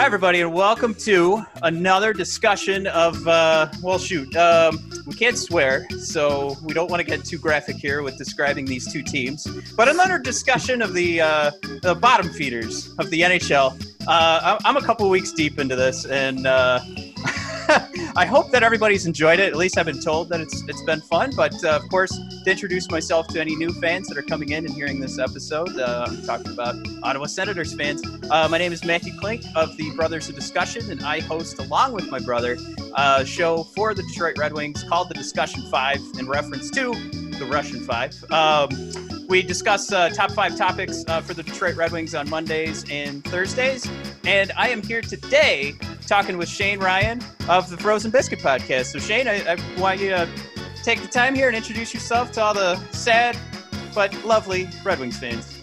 Hi, everybody, and welcome to another discussion of, uh, well, shoot, um, we can't swear, so we don't want to get too graphic here with describing these two teams, but another discussion of the, uh, the bottom feeders of the NHL. Uh, I'm a couple weeks deep into this, and uh, I hope that everybody's enjoyed it. At least I've been told that it's it's been fun. But uh, of course, to introduce myself to any new fans that are coming in and hearing this episode, uh, I'm talking about Ottawa Senators fans. Uh, my name is Matthew Klink of the Brothers of Discussion, and I host, along with my brother, a show for the Detroit Red Wings called the Discussion Five, in reference to the Russian Five. Um, we discuss uh, top five topics uh, for the Detroit Red Wings on Mondays and Thursdays. And I am here today talking with Shane Ryan of the Frozen Biscuit Podcast. So, Shane, I, I want you to take the time here and introduce yourself to all the sad but lovely Red Wings fans.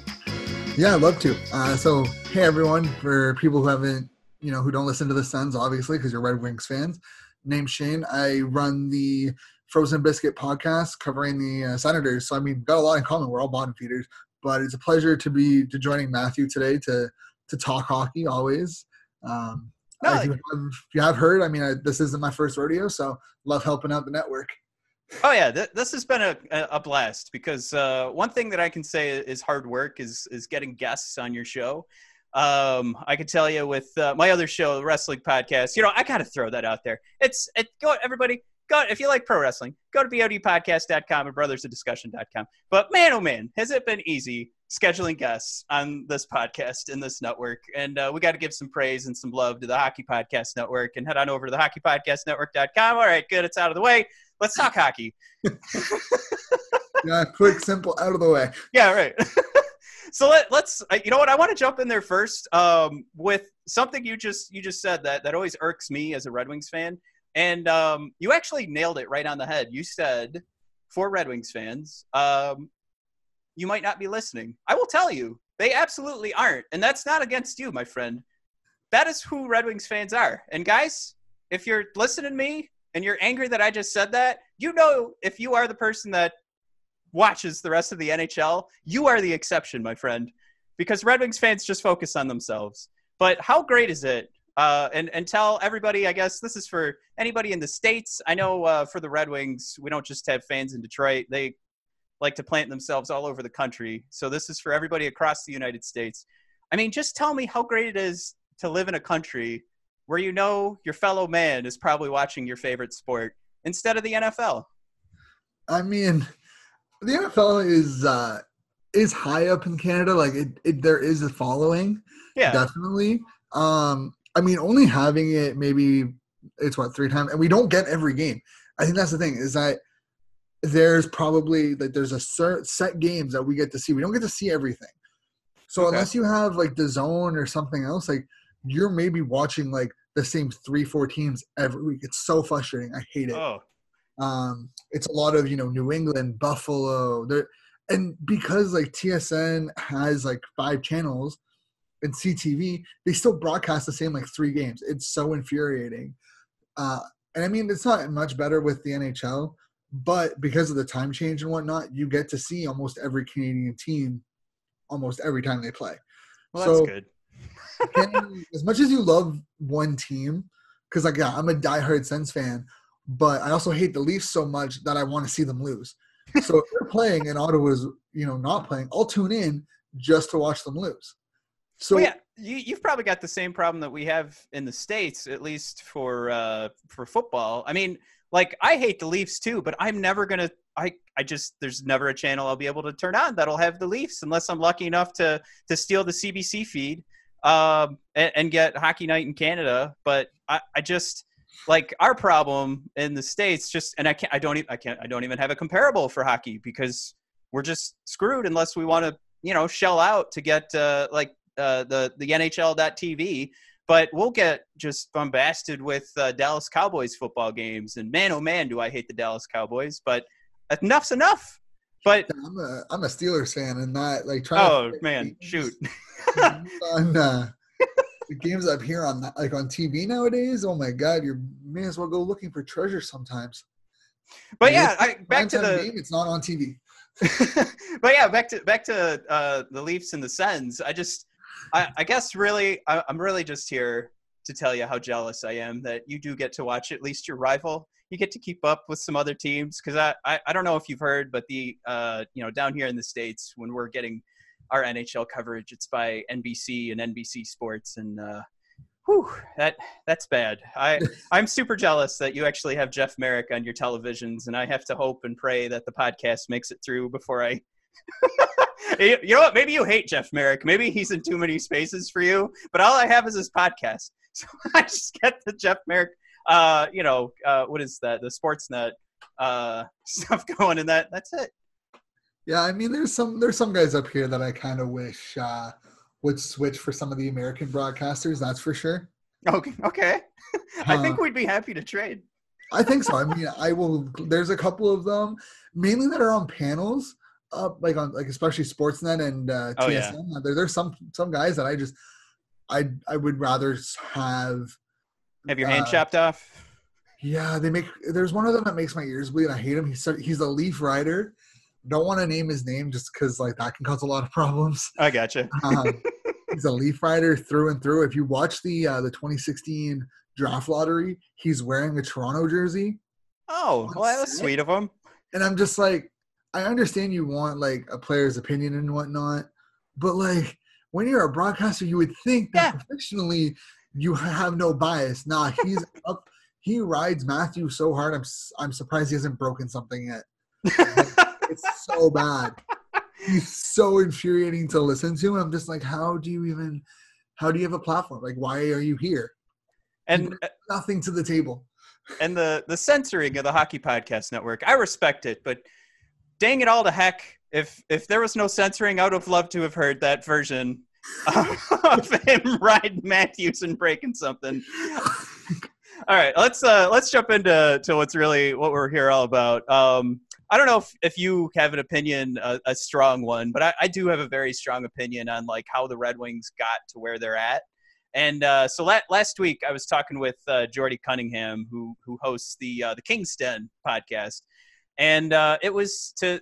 Yeah, I'd love to. Uh, so, hey everyone, for people who haven't, you know, who don't listen to the Suns, obviously, because you're Red Wings fans, name's Shane. I run the Frozen Biscuit podcast covering the uh, Senators. So I mean, got a lot in common. We're all bottom feeders, but it's a pleasure to be to joining Matthew today to to talk hockey. Always. Um, no, if, you have, if, you have, heard, I mean, I, this isn't my first rodeo, so love helping out the network. Oh yeah, th- this has been a, a blast because uh, one thing that I can say is hard work is is getting guests on your show. Um, I can tell you with uh, my other show, the wrestling podcast. You know, I got to throw that out there. It's it. Go everybody, go if you like pro wrestling, go to bodpodcast.com and brothersofdiscussion.com. But man, oh man, has it been easy scheduling guests on this podcast in this network? And uh, we got to give some praise and some love to the Hockey Podcast Network and head on over to the hockeypodcastnetwork.com. All right, good, it's out of the way. Let's talk hockey. yeah, quick, simple, out of the way. Yeah, right. so let, us you know what i want to jump in there first um, with something you just you just said that that always irks me as a red wings fan and um, you actually nailed it right on the head. You said, for Red Wings fans, um, you might not be listening. I will tell you, they absolutely aren't. And that's not against you, my friend. That is who Red Wings fans are. And guys, if you're listening to me and you're angry that I just said that, you know, if you are the person that watches the rest of the NHL, you are the exception, my friend, because Red Wings fans just focus on themselves. But how great is it uh, and and tell everybody. I guess this is for anybody in the states. I know uh, for the Red Wings, we don't just have fans in Detroit. They like to plant themselves all over the country. So this is for everybody across the United States. I mean, just tell me how great it is to live in a country where you know your fellow man is probably watching your favorite sport instead of the NFL. I mean, the NFL is uh, is high up in Canada. Like it, it there is a following. Yeah, definitely. Um, I mean, only having it maybe it's what three times, and we don't get every game. I think that's the thing is that there's probably like there's a set games that we get to see. We don't get to see everything. So okay. unless you have like the zone or something else, like you're maybe watching like the same three, four teams every week. It's so frustrating. I hate it. Oh. Um, it's a lot of you know New England, Buffalo, there, and because like TSN has like five channels, and CTV, they still broadcast the same like three games. It's so infuriating. Uh, and I mean, it's not much better with the NHL, but because of the time change and whatnot, you get to see almost every Canadian team almost every time they play. Well, so, that's good. as much as you love one team, because like yeah, I'm a diehard Sens fan, but I also hate the Leafs so much that I want to see them lose. So if they're playing and Ottawa's you know not playing, I'll tune in just to watch them lose. So well, yeah, you, you've probably got the same problem that we have in the states, at least for uh, for football. I mean, like I hate the Leafs too, but I'm never gonna. I I just there's never a channel I'll be able to turn on that'll have the Leafs unless I'm lucky enough to to steal the CBC feed um, and, and get Hockey Night in Canada. But I, I just like our problem in the states just and I can't I don't even I can't I don't even have a comparable for hockey because we're just screwed unless we want to you know shell out to get uh, like uh, the the NHL.tv, but we'll get just bombasted with uh, Dallas Cowboys football games. And man, oh man, do I hate the Dallas Cowboys! But enough's enough. But I'm a I'm a Steelers fan, and not like trying. Oh man, shoot! on uh, the games up here on like on TV nowadays. Oh my God, you may as well go looking for treasure sometimes. But yeah, I, back to the game, it's not on TV. but yeah, back to back to uh, the Leafs and the Sens. I just I, I guess really, I, am really just here to tell you how jealous I am that you do get to watch at least your rival. You get to keep up with some other teams because I, I, I don't know if you've heard, but the uh, you know down here in the states when we're getting our NHL coverage, it's by NBC and NBC Sports, and uh, whew, that that's bad. I I'm super jealous that you actually have Jeff Marek on your televisions, and I have to hope and pray that the podcast makes it through before I. you know what? Maybe you hate Jeff Marek. Maybe he's in too many spaces for you. But all I have is his podcast. So I just get the Jeff Marek. uh, you know, uh, what is that? The Sportsnet uh, stuff going, and that that's it. Yeah, I mean, there's some there's some guys up here that I kind of wish uh, would switch for some of the American broadcasters. That's for sure. Okay, okay. I think we'd be happy to trade. I think so. I mean, I will. There's a couple of them, mainly that are on panels, uh, like on like especially Sportsnet and uh, TSN. Oh, yeah. There, there's some some guys that I just I I would rather have have your hand uh, chopped off. Yeah, they make. There's one of them that makes my ears bleed. I hate him. He's he's a Leaf rider. Don't want to name his name just because like that can cause a lot of problems. I gotcha. um, he's a Leaf rider through and through. If you watch the uh, the 2016 draft lottery, he's wearing a Toronto jersey. Oh, well, that was sweet of him. And I'm just like, I understand you want like a player's opinion and whatnot, but like when you're a broadcaster, you would think that yeah. professionally you have no bias. Nah, he's up. He rides Matthew so hard. I'm I'm surprised he hasn't broken something yet. it's so bad. He's so infuriating to listen to. I'm just like, how do you even? How do you have a platform? Like, why are you here? And uh, nothing to the table. And the the censoring of the Hockey Podcast Network, I respect it, but dang it all to heck! If if there was no censoring, I would have loved to have heard that version of him riding Matthews and breaking something. all right, let's uh, let's jump into to what's really what we're here all about. Um, I don't know if, if you have an opinion, a, a strong one, but I, I, do have a very strong opinion on like how the Red Wings got to where they're at. And uh, so la- last week I was talking with uh, Jordy Cunningham, who who hosts the uh, the King's Den podcast, and uh, it was to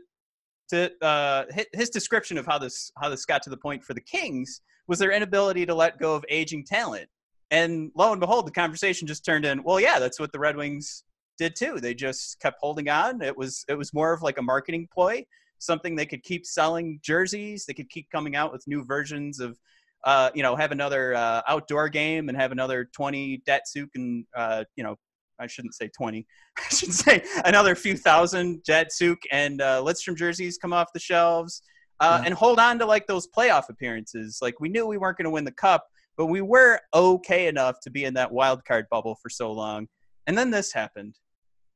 to uh, his description of how this how this got to the point for the Kings was their inability to let go of aging talent. And lo and behold, the conversation just turned in. Well, yeah, that's what the Red Wings did too. They just kept holding on. It was it was more of like a marketing ploy, something they could keep selling jerseys. They could keep coming out with new versions of. Uh, you know, have another uh, outdoor game and have another 20 Datsyuk and, uh, you know, I shouldn't say 20. I should say another few thousand Datsyuk and uh, Lidstrom jerseys come off the shelves uh, yeah. and hold on to like those playoff appearances. Like we knew we weren't going to win the cup, but we were okay enough to be in that wild card bubble for so long. And then this happened.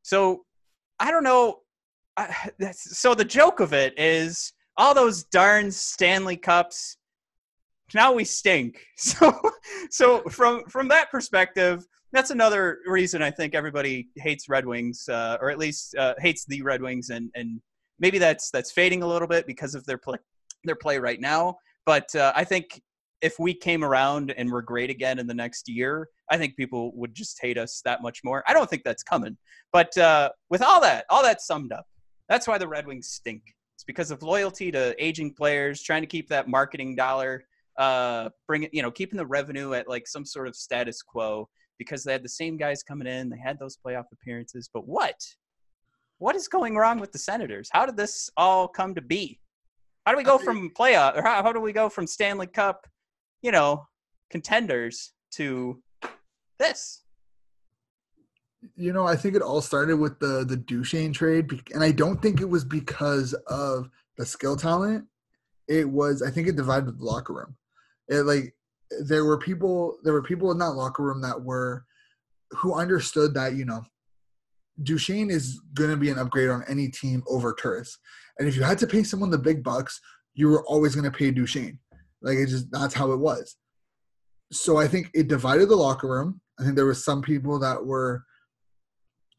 So I don't know. I, so the joke of it is all those darn Stanley Cups. Now we stink. So, so from from that perspective, that's another reason I think everybody hates Red Wings, uh, or at least uh, hates the Red Wings, and and maybe that's that's fading a little bit because of their play their play right now. But uh, I think if we came around and were great again in the next year, I think people would just hate us that much more. I don't think that's coming. But uh, with all that, all that summed up, that's why the Red Wings stink. It's because of loyalty to aging players, trying to keep that marketing dollar, uh, bring it, you know, keeping the revenue at like some sort of status quo because they had the same guys coming in. They had those playoff appearances. But what? What is going wrong with the Senators? How did this all come to be? How do we go from playoff, or how, how do we go from Stanley Cup, you know, contenders to this? You know, I think it all started with the the Duchene trade, and I don't think it was because of the skill talent. It was, I think, it divided the locker room. It like there were people there were people in that locker room that were who understood that you know Duchene is going to be an upgrade on any team over Turris, and if you had to pay someone the big bucks, you were always going to pay Duchene. Like it just that's how it was. So I think it divided the locker room. I think there were some people that were,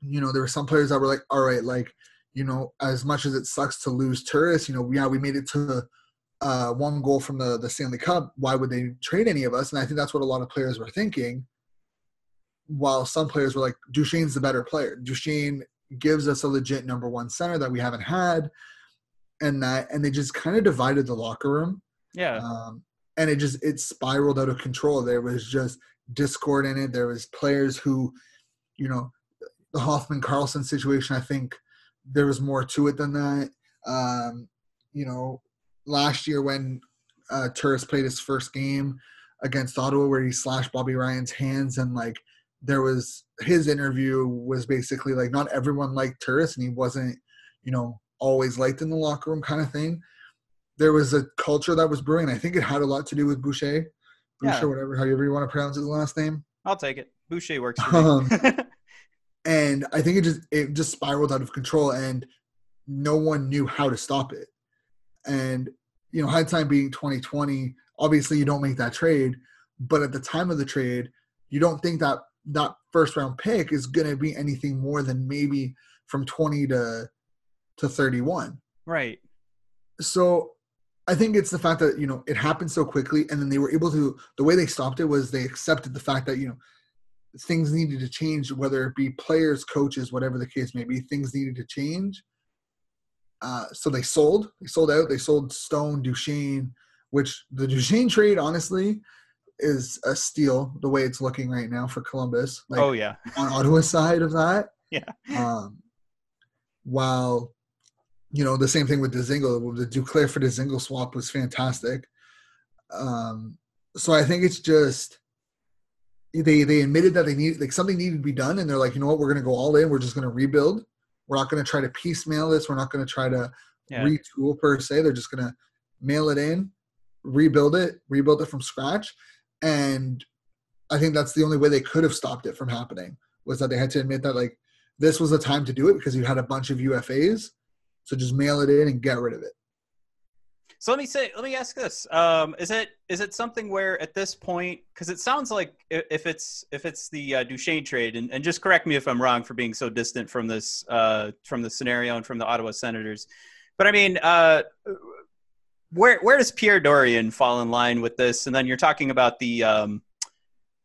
you know, there were some players that were like, all right, like, you know, as much as it sucks to lose Turris, you know, yeah, we made it to uh, one goal from the, the Stanley Cup, why would they trade any of us? And I think that's what a lot of players were thinking. While some players were like, Duchene's the better player. Duchene gives us a legit number one center that we haven't had, and that and they just kind of divided the locker room. Yeah. Um, and it just it spiraled out of control. There was just discord in it. There was players who, you know, the Hoffman Karlsson situation. I think there was more to it than that. Um, you know, last year when uh, Turris played his first game against Ottawa, where he slashed Bobby Ryan's hands, and like there was his interview was basically like not everyone liked Turris, and he wasn't, you know, always liked in the locker room kind of thing. There was a culture that was brewing. I think it had a lot to do with Boucher, Boucher, yeah. whatever, however you want to pronounce his last name. I'll take it. Boucher works for um, and I think it just it just spiraled out of control, and no one knew how to stop it. And you know, hindsight being 2020, obviously you don't make that trade, but at the time of the trade, you don't think that that first round pick is going to be anything more than maybe from 20 to to 31. Right. So I think it's the fact that, you know, it happened so quickly and then they were able to the way they stopped it was they accepted the fact that, you know, things needed to change, whether it be players, coaches, whatever the case may be, things needed to change. Uh, so they sold, they sold out, they sold Stone, Duchene, which the Duchene trade, honestly, is a steal the way it's looking right now for Columbus. Like, oh yeah, on Ottawa's side of that. Yeah. Um, while you know the same thing with Dzingel, the Duclair for Dzingel swap was fantastic. Um, so I think it's just they they admitted that they need like something needed to be done, and they're like, you know what, we're going to go all in. We're just going to rebuild. We're not going to try to piecemeal this. We're not going to try to yeah. retool per se. They're just going to mail it in, rebuild it, rebuild it from scratch, and I think that's the only way they could have stopped it from happening was that they had to admit that like this was the time to do it because you had a bunch of UFAs. So just mail it in and get rid of it. So let me say, let me ask this: um, Is it is it something where at this point, because it sounds like if it's if it's the uh, Duchene trade, and, and just correct me if I'm wrong for being so distant from this uh, from the scenario and from the Ottawa Senators, but I mean, uh, where where does Pierre Dorion fall in line with this? And then you're talking about the um,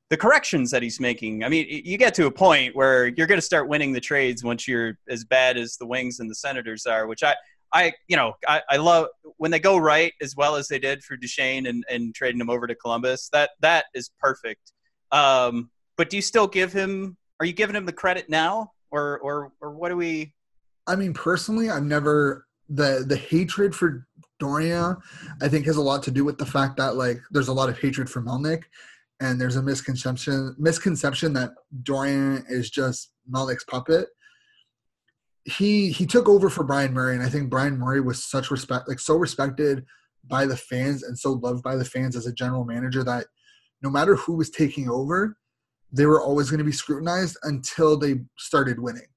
the corrections that he's making. I mean, you get to a point where you're going to start winning the trades once you're as bad as the Wings and the Senators are, which I I you know I, I love when they go right as well as they did for Duchene and, and trading him over to Columbus. That that is perfect. Um, but do you still give him? Are you giving him the credit now, or or or what do we? I mean, personally, I've never the the hatred for Dorion. I think has a lot to do with the fact that like there's a lot of hatred for Melnyk, and there's a misconception misconception that Dorion is just Melnyk's puppet. He he took over for Brian Murray, and I think Brian Murray was such respect, like so respected by the fans and so loved by the fans as a general manager that no matter who was taking over, they were always going to be scrutinized until they started winning,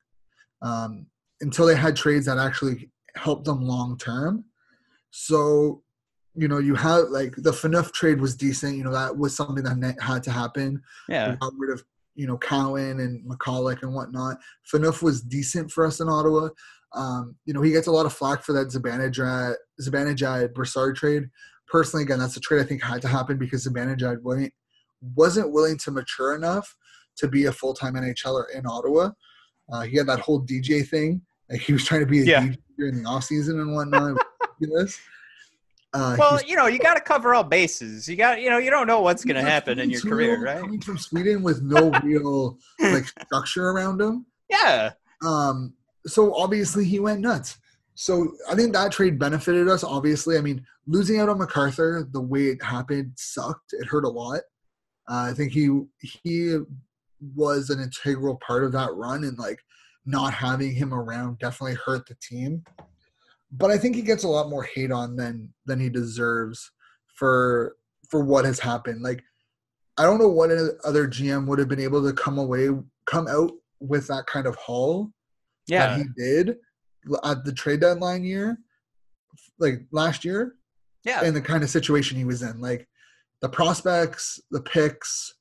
um, until they had trades that actually helped them long term. So you know, you have like the Phaneuf trade was decent. You know, that was something that had to happen. Yeah. We got rid of, you know, Cowen and McCulloch and whatnot. Phaneuf was decent for us in Ottawa. Um, you know, he gets a lot of flack for that Zibanejad, Zibanejad Brassard trade. Personally, again, that's a trade I think had to happen because Zibanejad wasn't, wasn't willing to mature enough to be a full-time NHLer in Ottawa. Uh, he had that whole DJ thing. Like he was trying to be a yeah. DJ during the off season and whatnot. Uh, well, you know, you got to cover all bases. You got, you know, you don't know what's going to happen in your career, right? Coming from Sweden with no real like structure around him. Yeah. Um. So obviously he went nuts. So I think that trade benefited us. Obviously, I mean, losing out on MacArthur the way it happened sucked. It hurt a lot. Uh, I think he he was an integral part of that run, and like not having him around definitely hurt the team but I think he gets a lot more hate on than than he deserves for for what has happened. Like I don't know what other GM would have been able to come away come out with that kind of haul yeah. that he did at the trade deadline year, like last year. Yeah. And the kind of situation he was in. Like the prospects, the picks,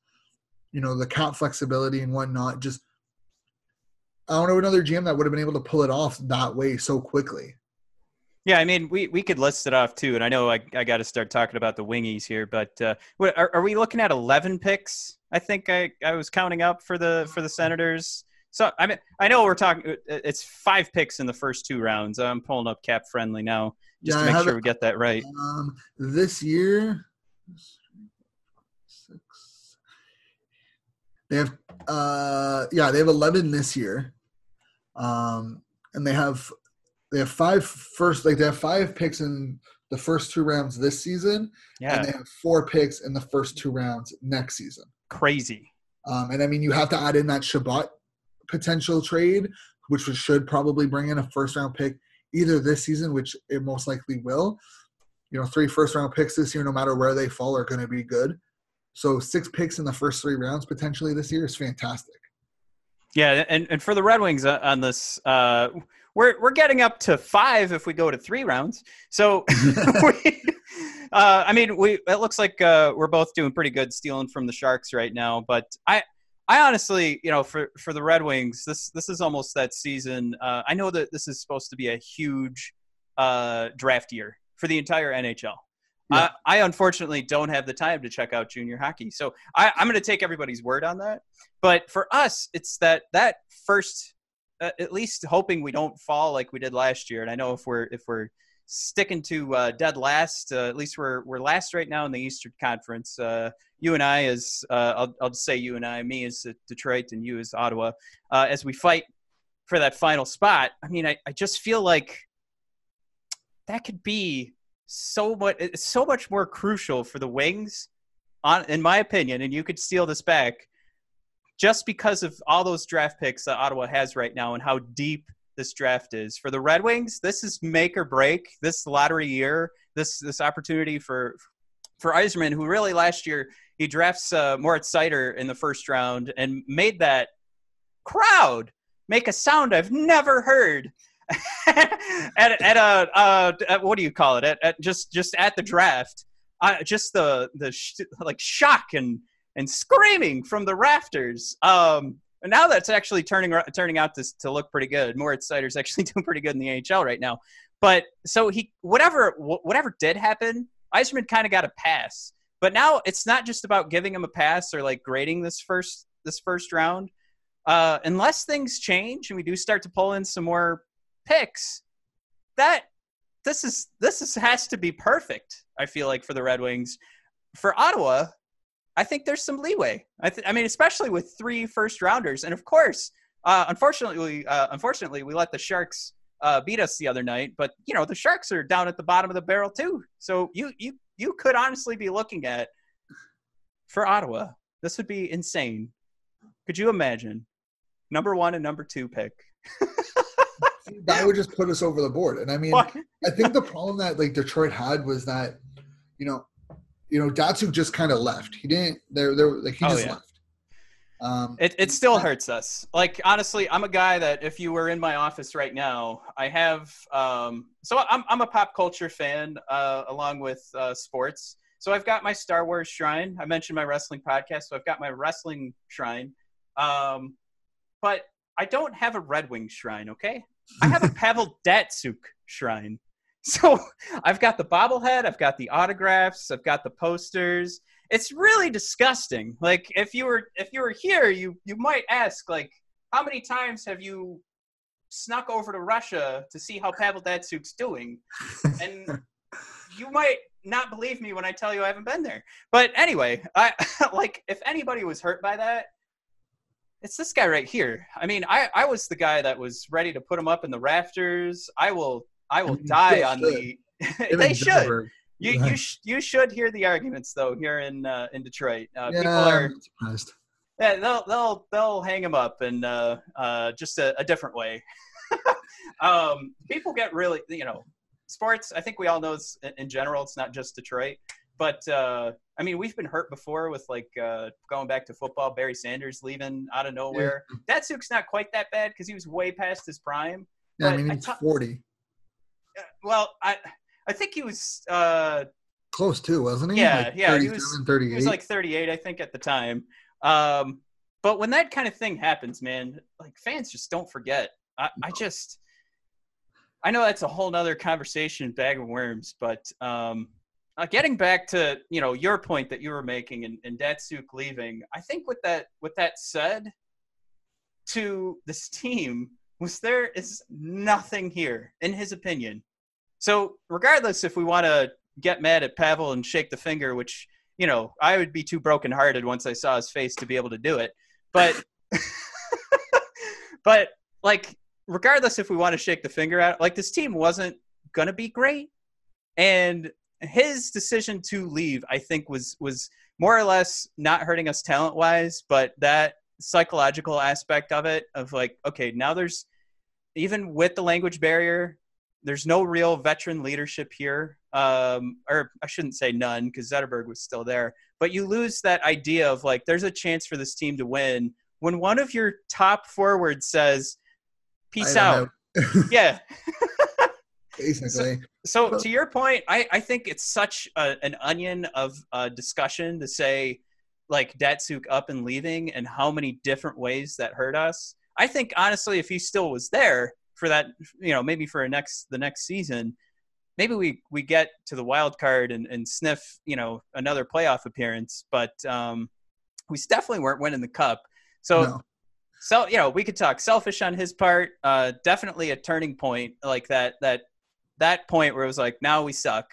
you know, the cap flexibility and whatnot. Just I don't know another GM that would have been able to pull it off that way so quickly. Yeah, I mean, we, we could list it off too, and I know I, I got to start talking about the wingies here, but uh, what, are, are we looking at eleven picks? I think I, I was counting up for the for the Senators. So I mean, I know we're talking. Uh, it's five picks in the first two rounds. I'm pulling up cap friendly now just yeah, to make sure we get that right. Um, this year, six. They have uh yeah, they have 11 this year. Um and they have they have five first like they have five picks in the first two rounds this season. Yeah. And they have four picks in the first two rounds next season. Crazy. Um, and I mean, you have to add in that Chabot potential trade, which should probably bring in a first round pick either this season, which it most likely will. You know, three first round picks this year, no matter where they fall, are going to be good. So six picks in the first three rounds potentially this year is fantastic. Yeah, and, and for the Red Wings uh, on this, uh, we're we're getting up to five if we go to three rounds. So, we, uh, I mean, we it looks like uh, we're both doing pretty good stealing from the Sharks right now. But I I honestly, you know, for for the Red Wings, this this is almost that season. Uh, I know that this is supposed to be a huge uh, draft year for the entire NHL. Yeah. I unfortunately don't have the time to check out junior hockey, so I, I'm going to take everybody's word on that. But for us, it's that that first, at least hoping we don't fall like we did last year. And I know if we're if we're sticking to uh, dead last, uh, at least we're we're last right now in the Eastern Conference. Uh, you and I, as uh, I'll I'll say you and I, me as Detroit and you as Ottawa, uh, as we fight for that final spot. I mean, I, I just feel like that could be so much so much more crucial for the wings on in my opinion and you could steal this back just because of all those draft picks that Ottawa has right now and how deep this draft is for the Red Wings this is make or break this lottery year this this opportunity for for Yzerman who really last year he drafts uh, Moritz Seider in the first round and made that crowd make a sound I've never heard at, at a uh, at, what do you call it? At, at just just at the draft, uh, just the the sh- like shock and and screaming from the rafters. Um, and now that's actually turning turning out to to look pretty good. Moritz Seider's actually doing pretty good in the AHL right now. But so he whatever whatever did happen, Yzerman kind of got a pass. But now it's not just about giving him a pass or like grading this first this first round. Uh, unless things change and we do start to pull in some more picks, that this is this is has to be perfect. I feel like for the Red Wings, for Ottawa, I think there's some leeway. I, th- I mean, especially with three first rounders, and of course, uh, unfortunately, uh, unfortunately, we let the Sharks uh, beat us the other night. But you know, the Sharks are down at the bottom of the barrel too. So you you you could honestly be looking at for Ottawa. This would be insane. Could you imagine? Number one and number two pick. that would just put us over the board. And I mean. I think the problem that like Detroit had was that, you know, you know, Datsyuk just kind of left. He didn't. There, there, like he oh, just yeah. left. Um, it it still hurts us. Like honestly, I'm a guy that if you were in my office right now, I have. Um, so I'm I'm a pop culture fan uh, along with uh, sports. So I've got my Star Wars shrine. I mentioned my wrestling podcast, so I've got my wrestling shrine. Um, but I don't have a Red Wing shrine. Okay, I have a Pavel Datsyuk shrine. So I've got the bobblehead, I've got the autographs, I've got the posters. It's really disgusting. Like if you were if you were here, you you might ask like how many times have you snuck over to Russia to see how Pavel Datsyuk's doing? And you might not believe me when I tell you I haven't been there. But anyway, I like if anybody was hurt by that, it's this guy right here. I mean, I, I was the guy that was ready to put him up in the rafters. I will I will die on the. they should. You you sh- you should hear the arguments though here in uh, in Detroit. Uh, yeah, people are. Yeah, they'll they'll they'll hang him up in uh, uh, just a, a different way. um, people get really you know sports. I think we all know it's, in general. It's not just Detroit. But uh, I mean, we've been hurt before with like uh, going back to football. Barry Sanders leaving out of nowhere. Yeah. Datsyuk's not quite that bad because he was way past his prime. Yeah, I mean he's forty. Well, I I think he was uh, close too, wasn't he? Yeah, like yeah, he was 38. He was like thirty-eight, I think, at the time. Um, but when that kind of thing happens, man, like fans just don't forget. I, I just, I know that's a whole nother conversation, bag of worms, but um, uh, getting back to you know your point that you were making and, and Datsyuk leaving, I think with that with that said, to this team was there is nothing here in his opinion. So regardless if we want to get mad at Pavel and shake the finger, which you know I would be too brokenhearted once I saw his face to be able to do it. but but like regardless if we want to shake the finger at like this team wasn't gonna be great and his decision to leave i think was was more or less not hurting us talent wise but that psychological aspect of it of like okay now there's even with the language barrier there's no real veteran leadership here um, or i shouldn't say none because zetterberg was still there but you lose that idea of like there's a chance for this team to win when one of your top forwards says peace out. yeah. Basically. so, so, to your point I, I think it's such a, an onion of uh, discussion to say like Datsyuk up and leaving and how many different ways that hurt us. I think honestly, if he still was there for that, you know, maybe for a next the next season, maybe we we get to the wild card and, and sniff, you know, another playoff appearance. But um, we definitely weren't winning the cup. So, no. so you know, we could talk selfish on his part. Uh, definitely a turning point like that. That that point where it was like, now we suck.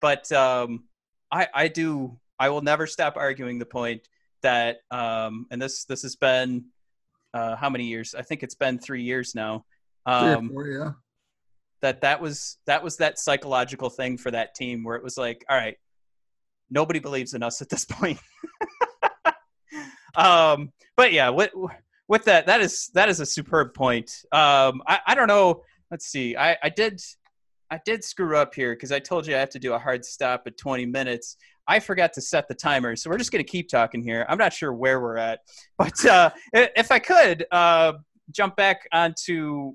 But um, I I do I will never stop arguing the point that, um, and this this has been uh, how many years? I think it's been three years now. Um, four, yeah. That that was that was that psychological thing for that team where it was like, all right, nobody believes in us at this point. um, but yeah, with with that, that is that is a superb point. Um, I, I don't know. Let's see. I, I did I did screw up here because I told you I have to do a hard stop at 20 minutes. I forgot to set the timer, so we're just going to keep talking here. I'm not sure where we're at, but uh, if I could uh, jump back onto,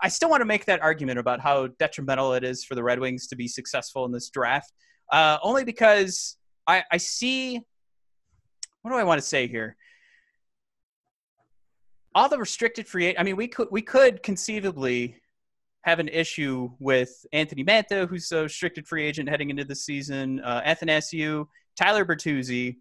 I, still want to make that argument about how detrimental it is for the Red Wings to be successful in this draft, uh, only because I, I see. What do I want to say here? All the restricted free. I mean, we could we could conceivably have an issue with Anthony Mantha, who's a restricted free agent heading into the season, uh, Athanasiu, Tyler Bertuzzi.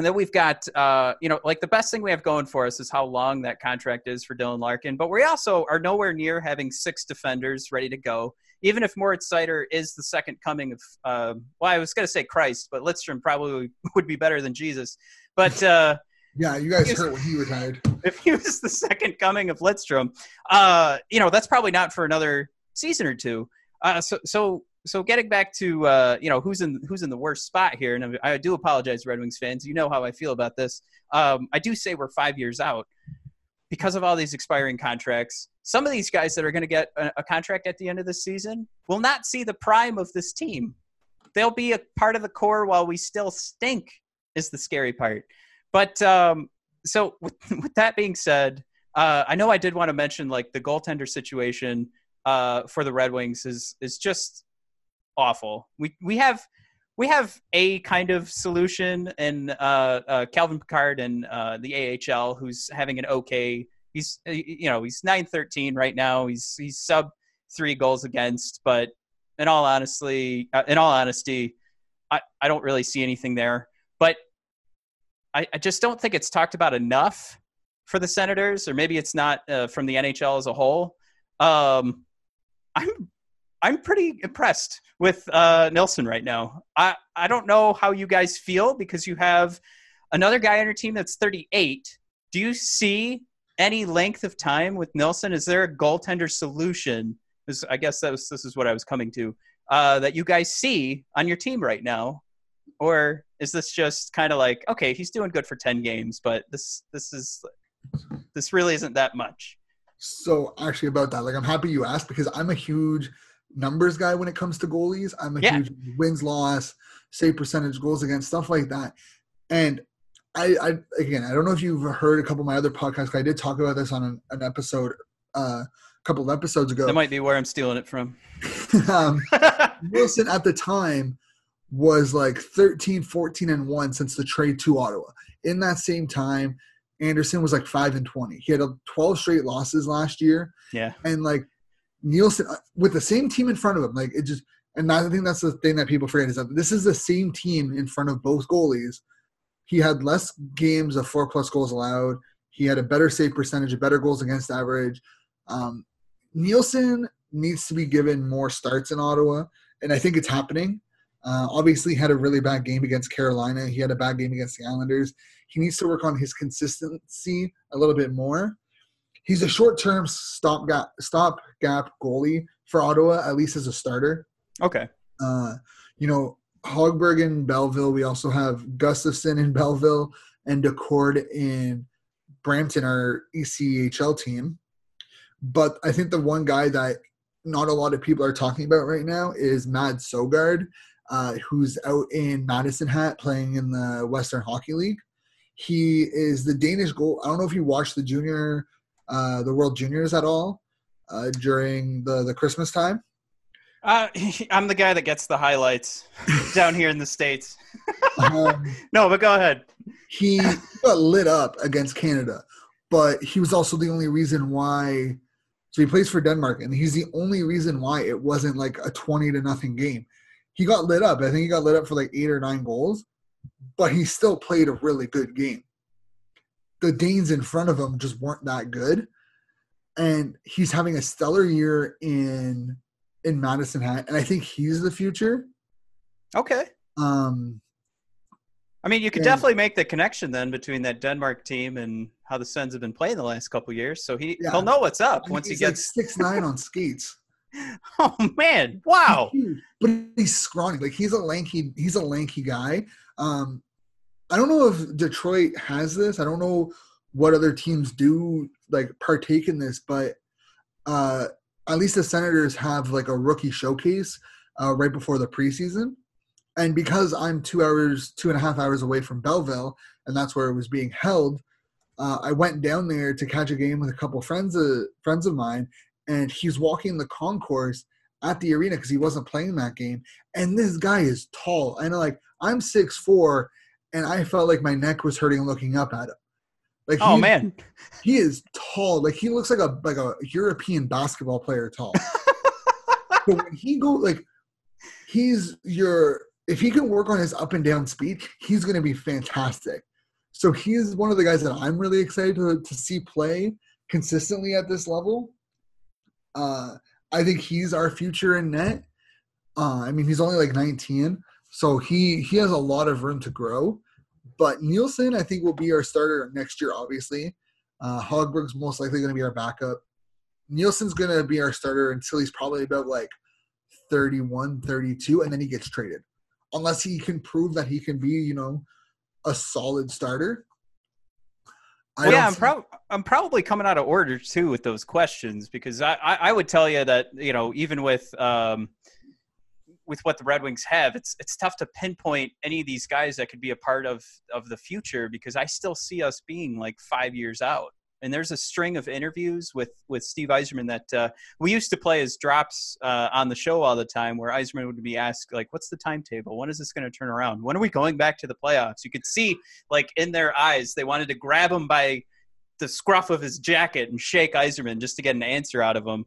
And then we've got, uh, you know, like the best thing we have going for us is how long that contract is for Dylan Larkin. But we also are nowhere near having six defenders ready to go. Even if Moritz Seider is the second coming of, uh, well, I was going to say Christ, but Lidstrom probably would be better than Jesus. But uh, yeah, you guys heard when he retired. If he was the second coming of Lidstrom, uh, you know that's probably not for another season or two. Uh, so, so, so getting back to uh, you know who's in who's in the worst spot here, and I do apologize, Red Wings fans. You know how I feel about this. Um, I do say we're five years out because of all these expiring contracts. Some of these guys that are going to get a, a contract at the end of the season will not see the prime of this team. They'll be a part of the core while we still stink. Is the scary part. But um, so with, with, that being said, uh, I know I did want to mention like the goaltender situation uh, for the Red Wings is is just awful. We we have we have a kind of solution in uh, uh Calvin Pickard and uh, the AHL, who's having an okay. He's uh, you know he's nine thirteen right now. He's he's sub three goals against, but in all honestly, in all honesty, I, I don't really see anything there. But I, I just don't think it's talked about enough for the Senators, or maybe it's not uh, from the NHL as a whole. Um, I'm I'm pretty impressed with uh, Nilsson right now. I I don't know how you guys feel because you have another guy on your team that's 38. Do you see any length of time with Nilsson? Is there a goaltender solution? I guess that was, this is what I was coming to. Uh, that you guys see on your team right now or is this just kind of like okay he's doing good for 10 games but this this is this really isn't that much so actually about that like i'm happy you asked because i'm a huge numbers guy when it comes to goalies i'm a yeah. huge wins loss save percentage goals against stuff like that and I, I again i don't know if you've heard a couple of my other podcasts i did talk about this on an, an episode uh, a couple of episodes ago that might be where i'm stealing it from um, wilson at the time was like 13, 14, and 1 since the trade to Ottawa. In that same time, Anderson was like 5 and 20. He had 12 straight losses last year. Yeah. And like Nilsson, uh, with the same team in front of him, like it just, and I think that's the thing that people forget is that this is the same team in front of both goalies. He had less games of four plus goals allowed. He had a better save percentage, a better goals against average. Um, Nilsson needs to be given more starts in Ottawa, and I think it's happening Uh, obviously, had a really bad game against Carolina. He had a bad game against the Islanders. He needs to work on his consistency a little bit more. He's a short-term stop gap, stop gap goalie for Ottawa, at least as a starter. Okay. Uh, you know, Hogberg in Belleville. We also have Gustavsson in Belleville and Daccord in Brampton, our ECHL team. But I think the one guy that not a lot of people are talking about right now is Mads Sogaard, uh, who's out in Medicine Hat playing in the Western Hockey League. He is the Danish goal. I don't know if you watched the junior, uh, the World Juniors at all uh, during the the Christmas time. Uh, I'm the guy that gets the highlights down here in the states. um, no, but go ahead. He got lit up against Canada, but he was also the only reason why. So he plays for Denmark, and he's the only reason why it wasn't like a twenty to nothing game. He got lit up. I think he got lit up for like eight or nine goals, but he still played a really good game. The Danes in front of him just weren't that good, and he's having a stellar year in in Medicine Hat, and I think he's the future. Okay. Um, I mean, you could and, definitely make the connection then between that Denmark team and how the Sens have been playing the last couple years. So he yeah. he'll know what's up I mean, once he gets like six nine on skates. oh man! Wow. But he's scrawny. Like he's a lanky. He's a lanky guy. Um, I don't know if Detroit has this. I don't know what other teams do like partake in this, but uh, at least the Senators have like a rookie showcase uh, right before the preseason. And because I'm two hours, two and a half hours away from Belleville, and that's where it was being held, uh, I went down there to catch a game with a couple friends of friends of mine, and he's walking the concourse at the arena because he wasn't playing that game. And this guy is tall, and like I'm six four, and I felt like my neck was hurting looking up at him. Like oh man, he is tall. Like he looks like a like a European basketball player tall. but when he go like he's your if he can work on his up and down speed, he's going to be fantastic. So he's one of the guys that I'm really excited to, to see play consistently at this level. Uh, I think he's our future in net. Uh, I mean, he's only like 19, so he he has a lot of room to grow. But Nilsson, I think, will be our starter next year, obviously. Uh, Hogberg's most likely going to be our backup. Nilsson's going to be our starter until he's probably about like 31, 32, and then he gets traded. Unless he can prove that he can be, you know, a solid starter. I yeah, I'm, pro- I'm probably coming out of order too with those questions because I, I, I would tell you that, you know, even with um, – with what the Red Wings have, it's it's tough to pinpoint any of these guys that could be a part of of the future because I still see us being like five years out. And there's a string of interviews with with Steve Yzerman that uh, we used to play as drops uh, on the show all the time, where Yzerman would be asked like, "What's the timetable? When is this going to turn around? When are we going back to the playoffs?" You could see like in their eyes they wanted to grab him by the scruff of his jacket and shake Yzerman just to get an answer out of him,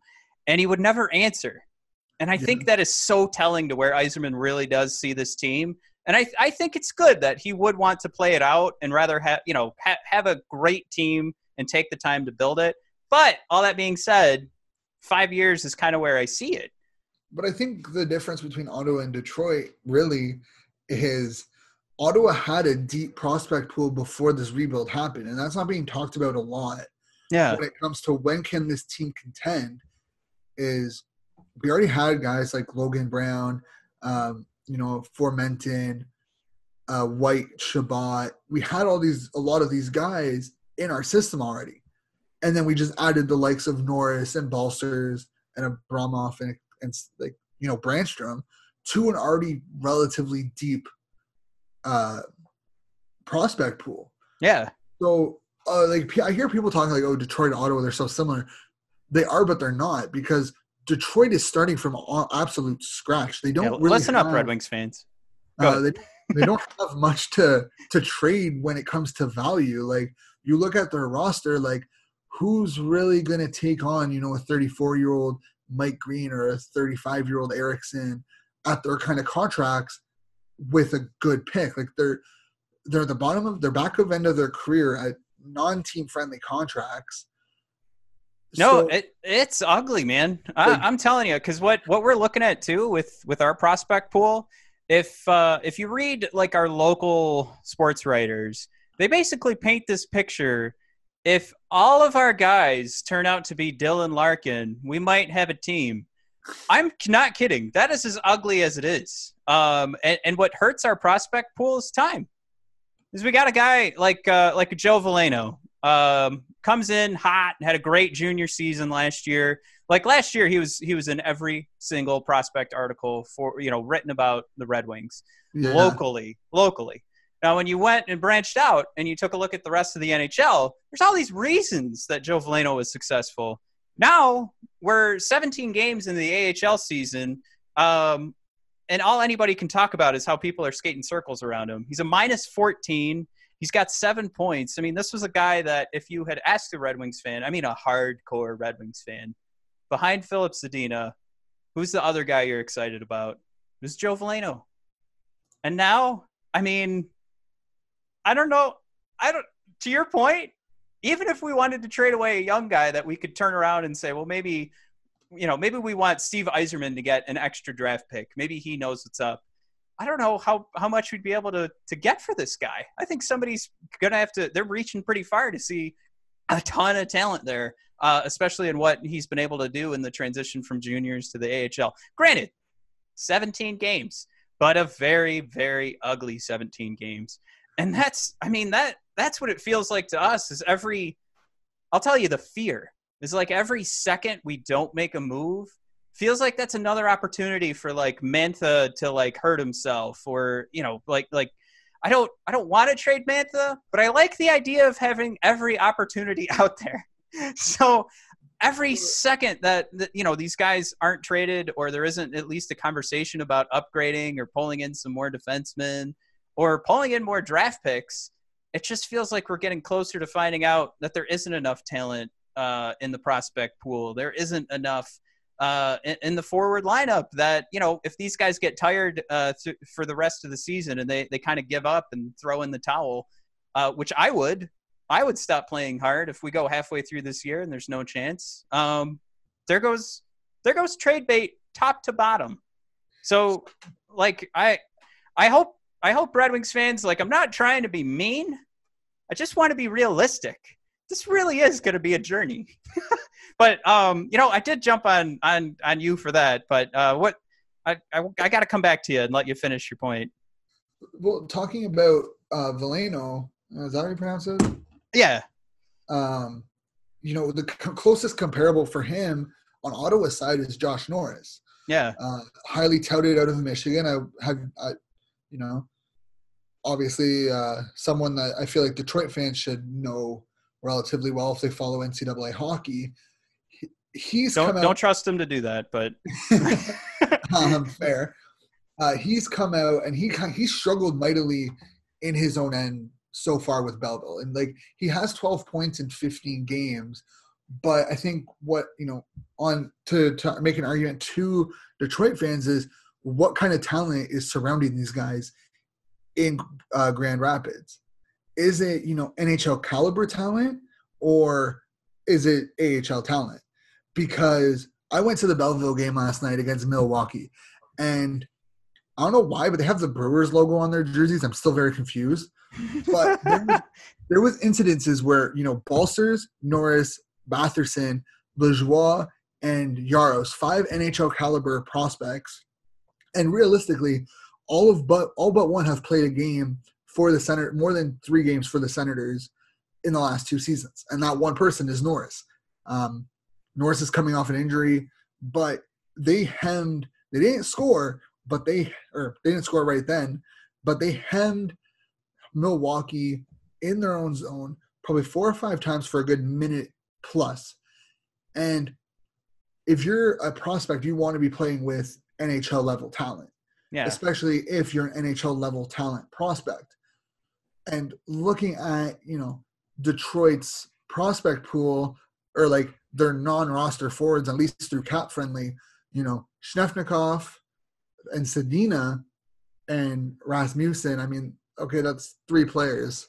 and he would never answer. And I yeah. think that is so telling to where Yzerman really does see this team. And I, I think it's good that he would want to play it out and rather have, you know, ha- have a great team and take the time to build it. But all that being said, five years is kind of where I see it. But I think the difference between Ottawa and Detroit really is Ottawa had a deep prospect pool before this rebuild happened, and that's not being talked about a lot. Yeah. When it comes to when can this team contend, is we already had guys like Logan Brown, um, you know, Formenton, uh, White, Chabot. We had all these, a lot of these guys in our system already. And then we just added the likes of Norris and Balcers and Abramov and, and like, you know, Brannstrom to an already relatively deep uh, prospect pool. Yeah. So, uh, like, I hear people talking like, oh, Detroit Ottawa, they're so similar. They are, but they're not because Detroit is starting from absolute scratch. They don't yeah, really listen have, up, Red Wings fans. Uh, they, they don't have much to to trade when it comes to value. Like you look at their roster, like who's really going to take on you know a 34 year old Mike Green or a 35 year old Ericsson at their kind of contracts with a good pick. Like they're they're at the bottom of their back of end of their career at non team friendly contracts no, so, it, it's ugly, man. I, am telling you, because what what we're looking at too with with our prospect pool, if uh, if you read like our local sports writers, they basically paint this picture. If all of our guys turn out to be Dylan Larkin, we might have a team. I'm not kidding. That is as ugly as it is. Um, and, and what hurts our prospect pool is time. Is we got a guy like uh, like Joe Veleno, um, comes in hot, and had a great junior season last year. Like last year, he was he was in every single prospect article for you know written about the Red Wings yeah. locally. Locally. Now, when you went and branched out and you took a look at the rest of the NHL, there's all these reasons that Joe Veleno was successful. Now we're 17 games in the AHL season, um, and all anybody can talk about is how people are skating circles around him. He's a minus 14. He's got seven points. I mean, this was a guy that if you had asked a Red Wings fan, I mean, a hardcore Red Wings fan, behind Filip Zadina, who's the other guy you're excited about? It was Joe Veleno. And now, I mean, I don't know. I don't, to your point, even if we wanted to trade away a young guy that we could turn around and say, well, maybe, you know, maybe we want Steve Yzerman to get an extra draft pick. Maybe he knows what's up. I don't know how, how much we'd be able to, to get for this guy. I think somebody's going to have to, they're reaching pretty far to see a ton of talent there, uh, especially in what he's been able to do in the transition from juniors to the AHL. Granted, 17 games, but a very, very ugly 17 games. And that's, I mean, that that's what it feels like to us is every, I'll tell you the fear is like every second we don't make a move feels like that's another opportunity for like Mantha to like hurt himself or you know like like I don't I don't want to trade Mantha, but I like the idea of having every opportunity out there. so every second that, that you know these guys aren't traded or there isn't at least a conversation about upgrading or pulling in some more defensemen or pulling in more draft picks, it just feels like we're getting closer to finding out that there isn't enough talent uh, in the prospect pool. There isn't enough uh, in, in, the forward lineup that you know if these guys get tired uh, th- for the rest of the season and they they kind of give up and throw in the towel, uh, which I would, I would stop playing hard if we go halfway through this year and there's no chance. Um, there goes there goes trade bait top to bottom. So like I I hope I hope Red Wings fans like I'm not trying to be mean. I just want to be realistic. This really is going to be a journey. but um, you know, I did jump on on on you for that. But uh, what I I, I got to come back to you and let you finish your point. Well, talking about uh, Veleno, uh, is that how you pronounce it? Yeah. Um, you know, the c- closest comparable for him on Ottawa's side is Josh Norris. Yeah. Uh, highly touted out of Michigan. I have, I, you know, obviously uh, someone that I feel like Detroit fans should know relatively well if they follow NCAA hockey he's don't don't trust him to do that, but um, fair. Uh, he's come out and he he struggled mightily in his own end so far with Belleville, and like he has 12 points in 15 games. But I think what you know on to to make an argument to Detroit fans is what kind of talent is surrounding these guys in uh, Grand Rapids? Is it you know NHL caliber talent or is it AHL talent? because I went to the Belleville game last night against Milwaukee, and I don't know why, but they have the Brewers logo on their jerseys. I'm still very confused. But there, was, there was incidences where you know Balcers, Norris, Batherson, Lajoie, and Jaros five NHL caliber prospects, and realistically, all of but all but one have played a game for the Senator, more than three games for the Senators in the last two seasons, and that one person is Norris. Um, Norris is coming off an injury, but they hemmed. They didn't score, but they or they didn't score right then, but they hemmed Milwaukee in their own zone probably four or five times for a good minute plus. And if you're a prospect, you want to be playing with NHL level talent. Yeah. Especially if you're an NHL level talent prospect. And looking at, you know, Detroit's prospect pool or like their non-roster forwards, at least through cap friendly, you know, Svechnikov and Zadina and Rasmussen. I mean, okay, that's three players.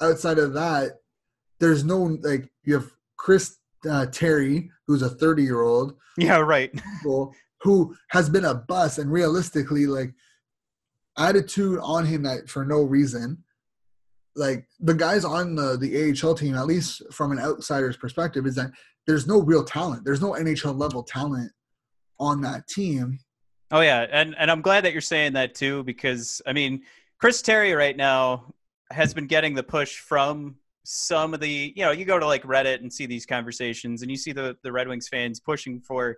Outside of that, there's no like you have Chris uh, Terry, who's a 30 year old. Yeah, right. Who has been a bust, and realistically, like attitude on him that for no reason. Like the guys on the the AHL team, at least from an outsider's perspective, is that there's no real talent. There's no NHL level talent on that team. Oh yeah, and and I'm glad that you're saying that too because I mean Chris Terry right now has been getting the push from some of the you know you go to like Reddit and see these conversations and you see the the Red Wings fans pushing for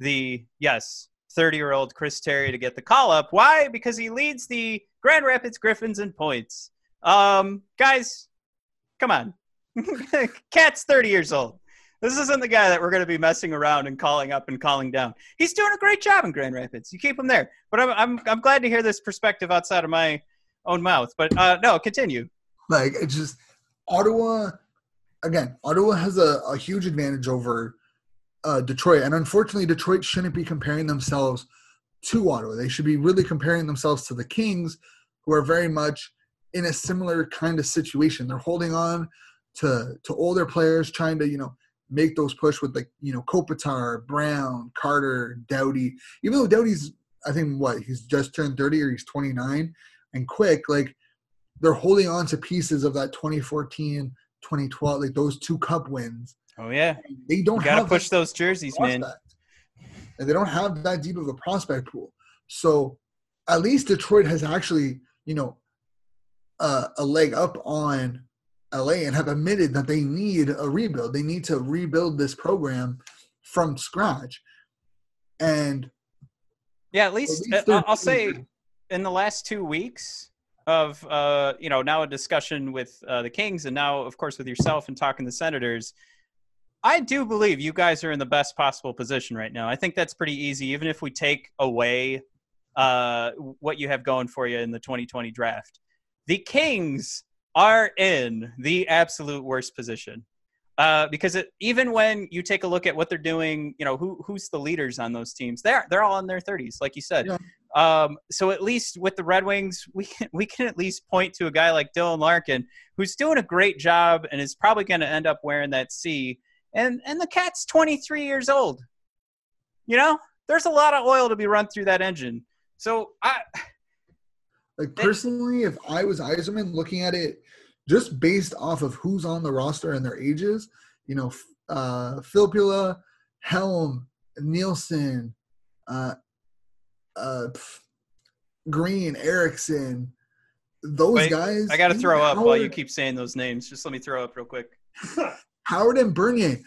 the yes 30 year old Chris Terry to get the call up. Why? Because he leads the Grand Rapids Griffins in points. Um, guys, come on. Cat's 30 years old. This isn't the guy that we're going to be messing around and calling up and calling down. He's doing a great job in Grand Rapids. You keep him there. But I'm I'm I'm glad to hear this perspective outside of my own mouth. But uh, no, continue. Like it's just Ottawa. Again, Ottawa has a, a huge advantage over uh, Detroit, and unfortunately, Detroit shouldn't be comparing themselves to Ottawa. They should be really comparing themselves to the Kings, who are very much in a similar kind of situation. They're holding on to to older players, trying to you know make those push with like you know Kopitar, Brown, Carter, Doughty. Even though Doughty's I think what he's just turned 30 or he's 29 and quick, like they're holding on to pieces of that 2014, 2012, like those two cup wins. Oh yeah, they don't got to push those jerseys, prospect. man. And they don't have that deep of a prospect pool. So at least Detroit has actually, you know, uh, a leg up on LA and have admitted that they need a rebuild. They need to rebuild this program from scratch. And yeah, at least, at least I'll say in the last two weeks of uh, you know now a discussion with uh, the Kings and now of course with yourself and talking to the Senators. I do believe you guys are in the best possible position right now. I think that's pretty easy, even if we take away uh, what you have going for you in the 2020 draft. The Kings are in the absolute worst position. Uh, because it, even when you take a look at what they're doing, you know who who's the leaders on those teams. They're they're all in their 30s, like you said. Yeah. Um, so at least with the Red Wings, we can, we can at least point to a guy like Dylan Larkin, who's doing a great job and is probably going to end up wearing that C. And and the cat's 23 years old. You know, there's a lot of oil to be run through that engine. So I like personally, if I was Yzerman looking at it just based off of who's on the roster and their ages, you know, uh, Filppula, Helm, Nielsen, uh, uh, Green, Ericsson, those Wait, guys. I got to throw up while you keep saying those names. Just let me throw up real quick. Howard and Bernier.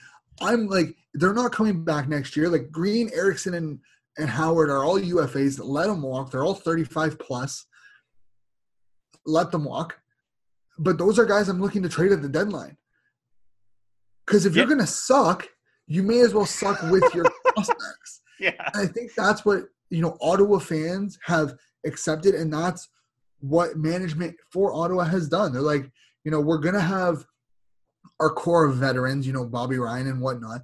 I'm like, they're not coming back next year. Like Green, Ericsson, and and Howard are all UFAs. That let them walk. They're all 35 plus let them walk. But those are guys I'm looking to trade at the deadline. Because if you're going to suck, you may as well suck with your prospects. Yeah. And I think that's what, you know, Ottawa fans have accepted. And that's what management for Ottawa has done. They're like, you know, we're going to have our core of veterans, you know, Bobby Ryan and whatnot.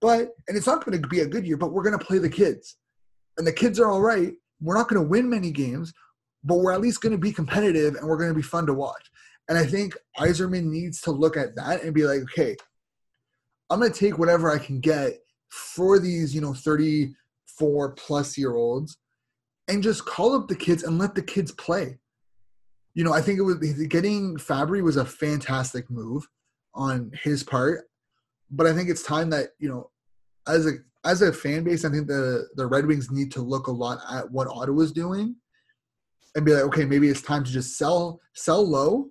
But, and it's not going to be a good year, but we're going to play the kids. And the kids are all right. We're not going to win many games, but we're at least going to be competitive and we're going to be fun to watch. And I think Yzerman needs to look at that and be like, okay, I'm going to take whatever I can get for these, you know, 34 plus year olds and just call up the kids and let the kids play. You know, I think it was getting Fabbri was a fantastic move on his part, but I think it's time that, you know, as a as a fan base, I think the the Red Wings need to look a lot at what Ottawa's doing and be like, okay, maybe it's time to just sell sell low.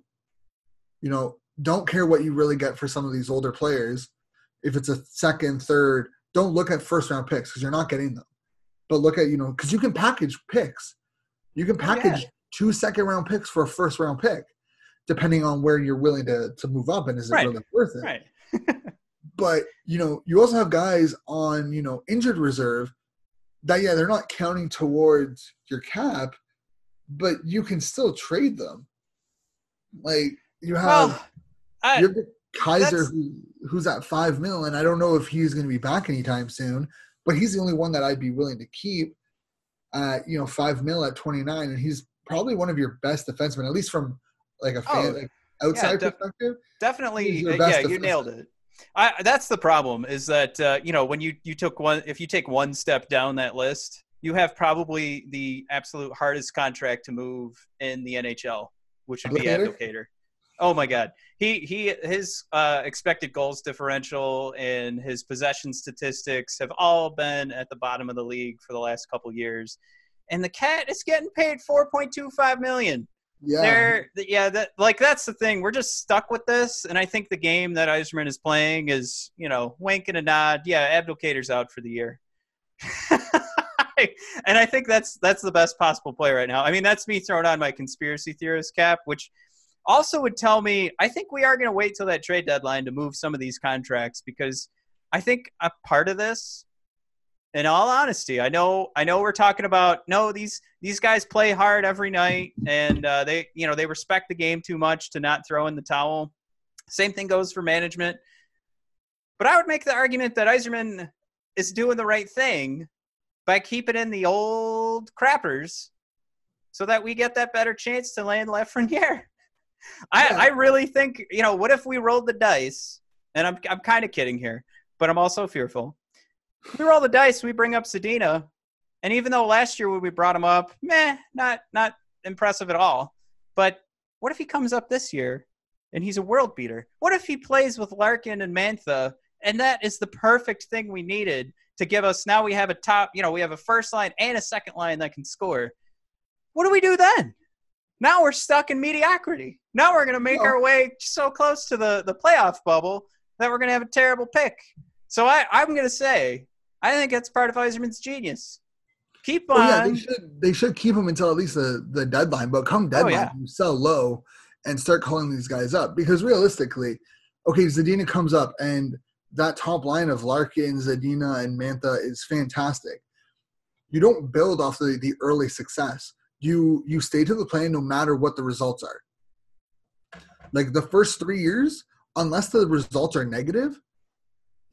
You know, don't care what you really get for some of these older players. If it's a second, third, don't look at first round picks because you're not getting them. But look at you know because you can package picks. You can package yeah. two second round picks for a first round pick, depending on where you're willing to to move up and is it right. really worth it. Right. but you know you also have guys on you know injured reserve that yeah they're not counting towards your cap but you can still trade them. Like you have, well, I, you have Kaiser who, who's at five mil, and I don't know if he's going to be back anytime soon. But he's the only one that I'd be willing to keep. At you know five mil at twenty nine, and he's probably one of your best defensemen, at least from like a fan, oh, like outside yeah, de- perspective. Definitely, yeah, you nailed it. I, that's the problem is that uh, you know when you you took one if you take one step down that list you have probably the absolute hardest contract to move in the NHL, which would be Abdelkader. Oh my God, he he his uh, expected goals differential and his possession statistics have all been at the bottom of the league for the last couple years, and the cat is getting paid four point two five million. Yeah, They're, yeah, that like that's the thing. We're just stuck with this, and I think the game that Yzerman is playing is you know wink and a nod. Yeah, Abdelkader's out for the year. and I think that's that's the best possible play right now. I mean, that's me throwing on my conspiracy theorist cap, which also would tell me I think we are going to wait till that trade deadline to move some of these contracts because I think a part of this in all honesty i know i know we're talking about no these these guys play hard every night and uh, they you know they respect the game too much to not throw in the towel same thing goes for management but i would make the argument that Yzerman is doing the right thing by keeping in the old crappers so that we get that better chance to land Lafreniere. I, I really think, you know, what if we rolled the dice? And I'm, I'm kind of kidding here, but I'm also fearful. We roll the dice, we bring up Zadina. And even though last year when we brought him up, meh, not not impressive at all. But what if he comes up this year and he's a world beater? What if he plays with Larkin and Mantha and that is the perfect thing we needed to give us now we have a top, you know, we have a first line and a second line that can score. What do we do then? Now we're stuck in mediocrity. Now we're going to make our way so close to the, the playoff bubble that we're going to have a terrible pick. So I, I'm going to say, I think that's part of Yzerman's genius. Keep on. Oh, yeah, they should they should keep him until at least the, the deadline. But come oh, deadline, oh, yeah. you sell low and start calling these guys up because realistically, okay, Zadina comes up and that top line of Larkin, Zadina, and Mantha is fantastic. You don't build off the, the early success you you stay to the plan no matter what the results are. Like the first three years, unless the results are negative,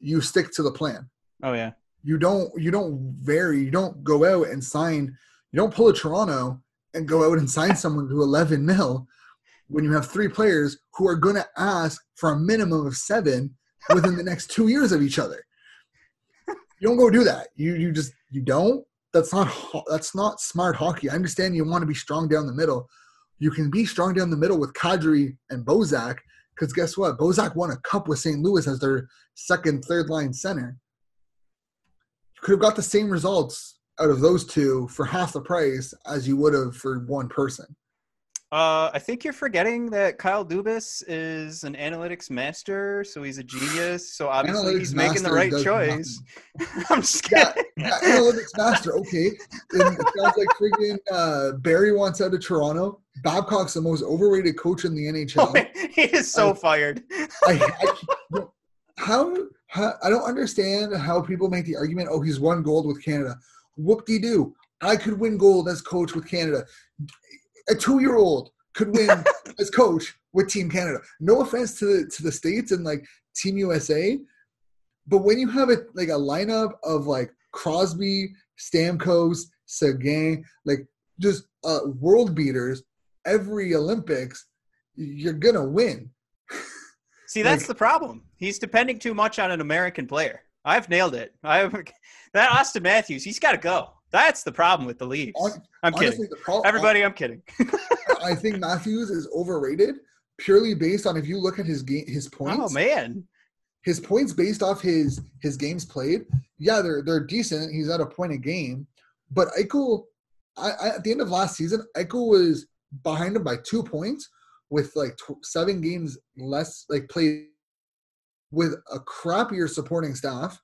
you stick to the plan. Oh yeah. You don't you don't vary. You don't go out and sign. You don't pull a Toronto and go out and sign someone to 11 mil when you have three players who are going to ask for a minimum of seven within the next two years of each other. You don't go do that. You you just you don't that's not that's not smart hockey. I understand you want to be strong down the middle. You can be strong down the middle with Kadri and Bozak because guess what? Bozak won a cup with St. Louis as their second, third line center. You could have got the same results out of those two for half the price as you would have for one person. Uh, I think you're forgetting that Kyle Dubas is an analytics master, so he's a genius. So obviously analytics he's making the right choice. I'm just kidding. Yeah, yeah, analytics master. Okay, and it sounds like freaking uh, Barrie wants out of Toronto. Babcock's the most overrated coach in the NHL. Oh, he is so I, fired. I, I, how, how I don't understand how people make the argument. Oh, he's won gold with Canada. Whoop de doo. I could win gold as coach with Canada a two year old could win as coach with Team Canada. No offense to the to the states and like Team USA, but when you have it like a lineup of like Crosby, Stamkos, Seguin, like just uh, world beaters every Olympics, you're gonna win. See, that's like, the problem. He's depending too much on an American player. I've nailed it. I've that Auston Matthews. He's got to go. That's the problem with the Leafs. I'm honestly, kidding. Pro- Everybody, I'm kidding. I think Matthews is overrated purely based on if you look at his game, his points. Oh man, his points based off his his games played. Yeah, they're they're decent. He's at a point a game, but Eichel, I, I, at the end of last season, Eichel was behind him by two points with like tw- seven games less like played with a crappier supporting staff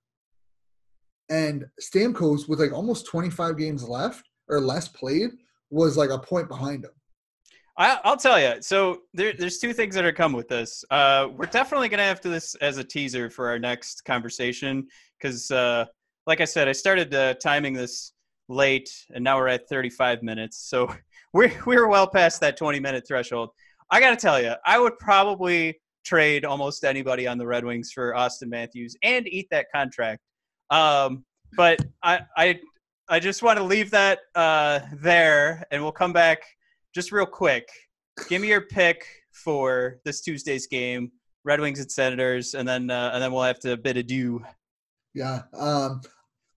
and Stamkos with like almost 25 games left or less played was like a point behind him. I, will tell you. So there, there's two things that are come with this. Uh, we're definitely going to have to this as a teaser for our next conversation because, uh, like I said, I started uh, timing this late, and now we're at 35 minutes. So we're we're well past that 20 minute threshold. I got to tell you, I would probably trade almost anybody on the Red Wings for Auston Matthews and eat that contract. Um, but I, I, I just want to leave that uh, there, and we'll come back just real quick. Give me your pick for this Tuesday's game, Red Wings and Senators, and then uh, and then we'll have to bid adieu. Yeah, um,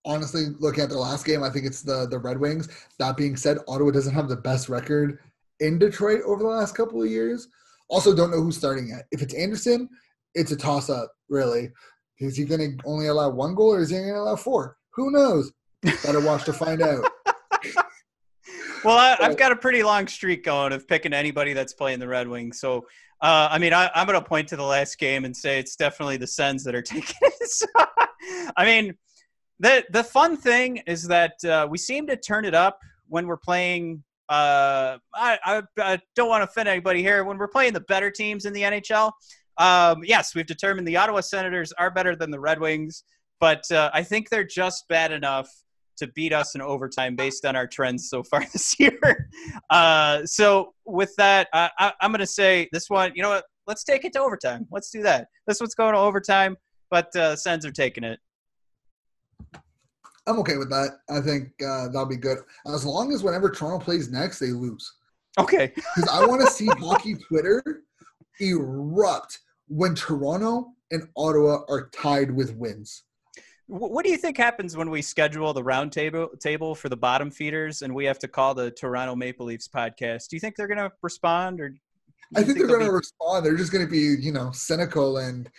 honestly, looking at the last game, I think it's the the Red Wings. That being said, Ottawa doesn't have the best record in Detroit over the last couple of years. Also, don't know who's starting it. If it's Anderson, it's a toss up, really. Is he going to only allow one goal or is he going to allow four? Who knows? Better watch to find out. well, I, have got a pretty long streak going of picking anybody that's playing the Red Wings. So, uh, I mean, I, am going to point to the last game and say it's definitely the Sens that are taking it. So, I mean, the the fun thing is that uh, we seem to turn it up when we're playing. Uh, I, I, I don't want to offend anybody here. When we're playing the better teams in the NHL, um, yes, we've determined the Ottawa Senators are better than the Red Wings, but uh, I think they're just bad enough to beat us in overtime based on our trends so far this year. Uh, so with that, I, am going to say this one. You know what? Let's take it to overtime. Let's do that. This one's going to overtime, but uh, Sens are taking it. I'm okay with that. I think uh, that'll be good as long as whenever Toronto plays next, they lose. Okay. Because I want to see hockey Twitter erupt when Toronto and Ottawa are tied with wins. What do you think happens when we schedule the round table table for the bottom feeders and we have to call the Toronto Maple Leafs podcast? Do you think they're going to respond or? I think, think they're going to be... respond. They're just going to be, you know, cynical and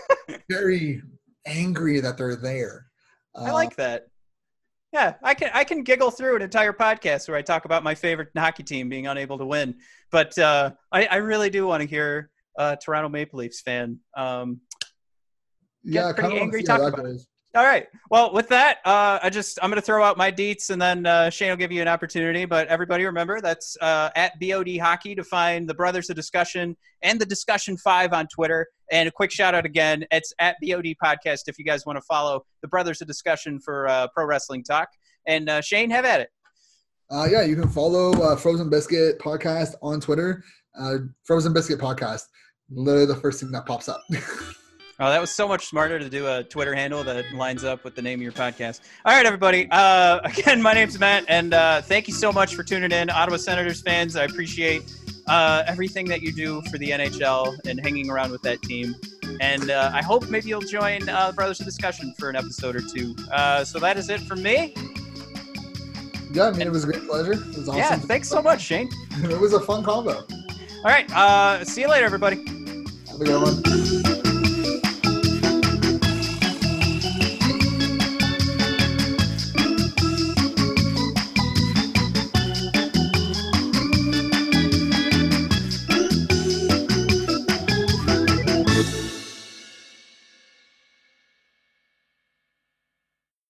very angry that they're there. Uh, I like that. Yeah, I can I can giggle through an entire podcast where I talk about my favorite hockey team being unable to win, but uh, I, I really do want to hear a Toronto Maple Leafs fan um, yeah, pretty angry talking about it. All right. Well, with that, uh, I just I'm going to throw out my deets, and then uh, Shane will give you an opportunity. But everybody, remember that's uh, at BOD Hockey to find the Brothers of Discussion and the Discussion Five on Twitter. And a quick shout out again, it's at BOD Podcast if you guys want to follow the Brothers of Discussion for uh, pro wrestling talk. And uh, Shane, have at it. Uh, yeah, you can follow Frozen Biscuit Podcast on Twitter. Frozen Biscuit Podcast, literally the first thing that pops up. Oh, that was so much smarter to do a Twitter handle that lines up with the name of your podcast. All right, everybody. Uh, again, my name's Matt, and uh, thank you so much for tuning in, Ottawa Senators fans. I appreciate uh, everything that you do for the NHL and hanging around with that team. And uh, I hope maybe you'll join uh, Brothers of Discussion for an episode or two. Uh, so that is it from me. Yeah, I mean, and, it was a great pleasure. It was awesome. Yeah, thanks so much, Shane. it was a fun combo. All right. Uh, see you later, everybody. Have a good one.